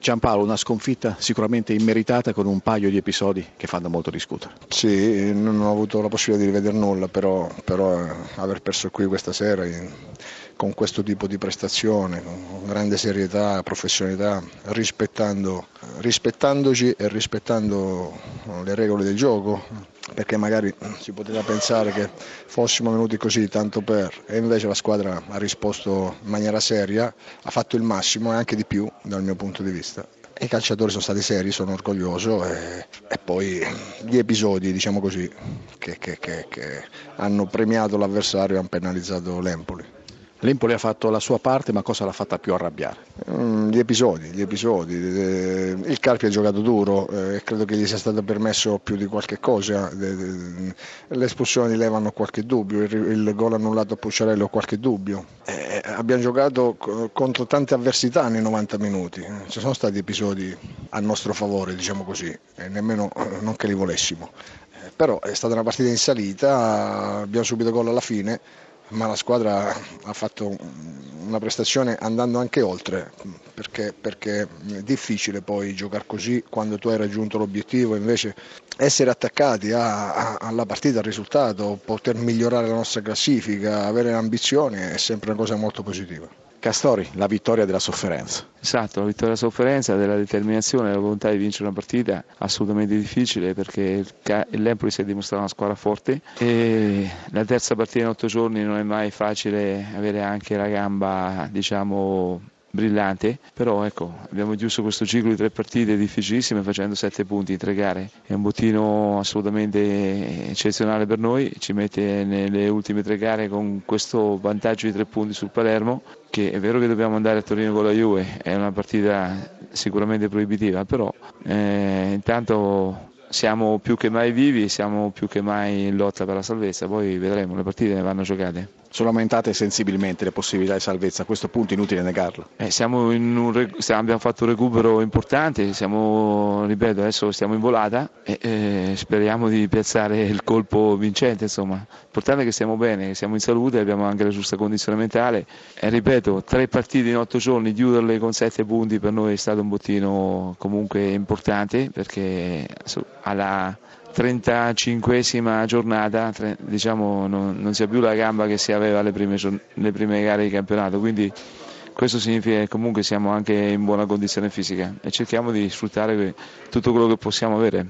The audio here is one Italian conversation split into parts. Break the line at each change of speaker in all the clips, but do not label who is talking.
Giampaolo, una sconfitta sicuramente immeritata con un paio di episodi che fanno molto discutere.
Sì, non ho avuto la possibilità di vedere nulla, però, però eh, aver perso qui questa sera con questo tipo di prestazione, con grande serietà, professionalità, rispettando, rispettandoci e rispettando le regole del gioco, perché magari si poteva pensare che fossimo venuti così tanto per e invece la squadra ha risposto in maniera seria, ha fatto il massimo e anche di più dal mio punto di vista. I calciatori sono stati seri, sono orgoglioso e, e poi gli episodi diciamo così, che, che, che, che hanno premiato l'avversario e hanno penalizzato l'Empoli.
L'Empoli ha fatto la sua parte, ma cosa l'ha fatta più arrabbiare?
Mm, gli episodi, gli episodi. Eh, il Carpi ha giocato duro e eh, credo che gli sia stato permesso più di qualche cosa. Le espulsioni levano qualche dubbio, il gol annullato a Pucciarello qualche dubbio. Eh, abbiamo giocato contro tante avversità nei 90 minuti, ci sono stati episodi a nostro favore, diciamo così, e nemmeno non che li volessimo. Però è stata una partita in salita, abbiamo subito gol alla fine ma la squadra ha fatto una prestazione andando anche oltre perché, perché, è difficile poi giocare così quando tu hai raggiunto l'obiettivo invece essere attaccati a, a, alla partita, al risultato, poter migliorare la nostra classifica, avere ambizione è sempre una cosa molto positiva.
Castori, la vittoria della sofferenza.
Esatto, la vittoria della sofferenza, della determinazione, della volontà di vincere una partita assolutamente difficile perché l'Empoli si è dimostrato una squadra forte e la terza partita in otto giorni non è mai facile avere anche la gamba diciamo brillante, però ecco, abbiamo chiuso questo ciclo di tre partite difficilissime facendo sette punti in tre gare, è un bottino assolutamente eccezionale per noi, ci mette nelle ultime tre gare con questo vantaggio di tre punti sul Palermo, che è vero che dobbiamo andare a Torino con la Juve, è una partita sicuramente proibitiva, però eh, intanto siamo più che mai vivi, siamo più che mai in lotta per la salvezza, poi vedremo, le partite ne vanno giocate
sono aumentate sensibilmente le possibilità di salvezza, a questo punto inutile negarlo.
Eh, un, abbiamo fatto un recupero importante, siamo, ripeto, adesso stiamo in volata e eh, speriamo di piazzare il colpo vincente. Insomma. L'importante è che stiamo bene, che siamo in salute, abbiamo anche la giusta condizione mentale e ripeto, tre partite in otto giorni, chiuderle con sette punti per noi è stato un bottino comunque importante perché alla 35esima giornata diciamo, non, non, si ha più la gamba che si aveva alle prime, le prime gare di campionato, quindi questo significa che comunque siamo anche in buona condizione fisica e cerchiamo di sfruttare tutto quello che possiamo avere.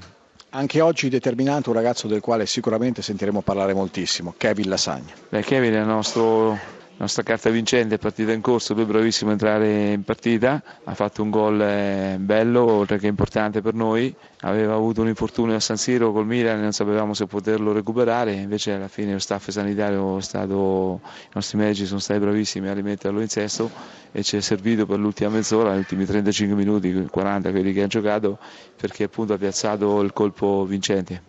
Anche oggi determinato un ragazzo del quale sicuramente sentiremo parlare moltissimo, Kevin Lasagna.
Beh, Kevin è il nostro nostra carta vincente, partita in corso, lui è bravissimo a entrare in partita, ha fatto un gol eh, bello, oltre che importante per noi, aveva avuto un infortunio a San Siro col Milan e non sapevamo se poterlo recuperare, invece alla fine lo staff sanitario stato, i nostri medici sono stati bravissimi a rimetterlo in sesto e ci è servito per l'ultima mezz'ora, gli ultimi 35 minuti, 40 quelli che ha giocato, perché appunto ha piazzato il colpo vincente.